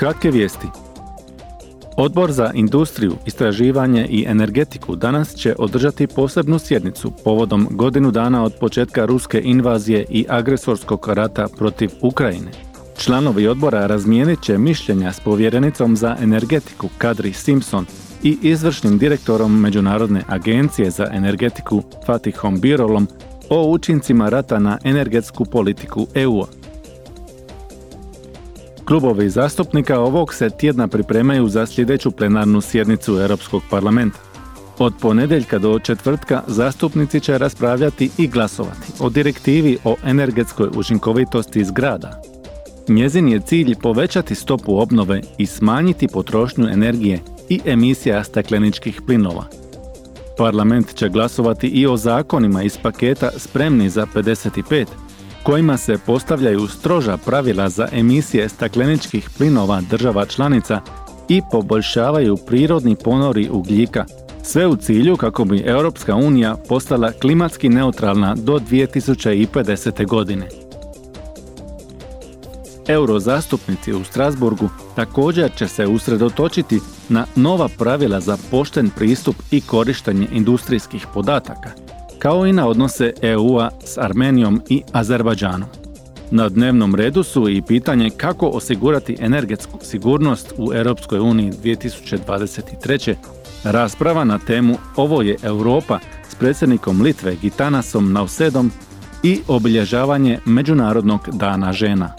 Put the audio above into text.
Kratke vijesti. Odbor za industriju, istraživanje i energetiku danas će održati posebnu sjednicu povodom godinu dana od početka ruske invazije i agresorskog rata protiv Ukrajine. Članovi odbora razmijenit će mišljenja s povjerenicom za energetiku Kadri Simpson i izvršnim direktorom Međunarodne agencije za energetiku Fatihom Birolom o učincima rata na energetsku politiku EU-a. Klubovi zastupnika ovog se tjedna pripremaju za sljedeću plenarnu sjednicu Europskog parlamenta. Od ponedjeljka do četvrtka zastupnici će raspravljati i glasovati o direktivi o energetskoj učinkovitosti zgrada. Njezin je cilj povećati stopu obnove i smanjiti potrošnju energije i emisija stakleničkih plinova. Parlament će glasovati i o zakonima iz paketa spremni za 55 kojima se postavljaju stroža pravila za emisije stakleničkih plinova država članica i poboljšavaju prirodni ponori ugljika, sve u cilju kako bi Europska unija postala klimatski neutralna do 2050. godine. Eurozastupnici u Strasburgu također će se usredotočiti na nova pravila za pošten pristup i korištenje industrijskih podataka – kao i na odnose EU-a s Armenijom i Azerbajdžanom. Na dnevnom redu su i pitanje kako osigurati energetsku sigurnost u Europskoj uniji 2023. Rasprava na temu Ovo je Europa s predsjednikom Litve Gitanasom Nausedom i obilježavanje Međunarodnog dana žena.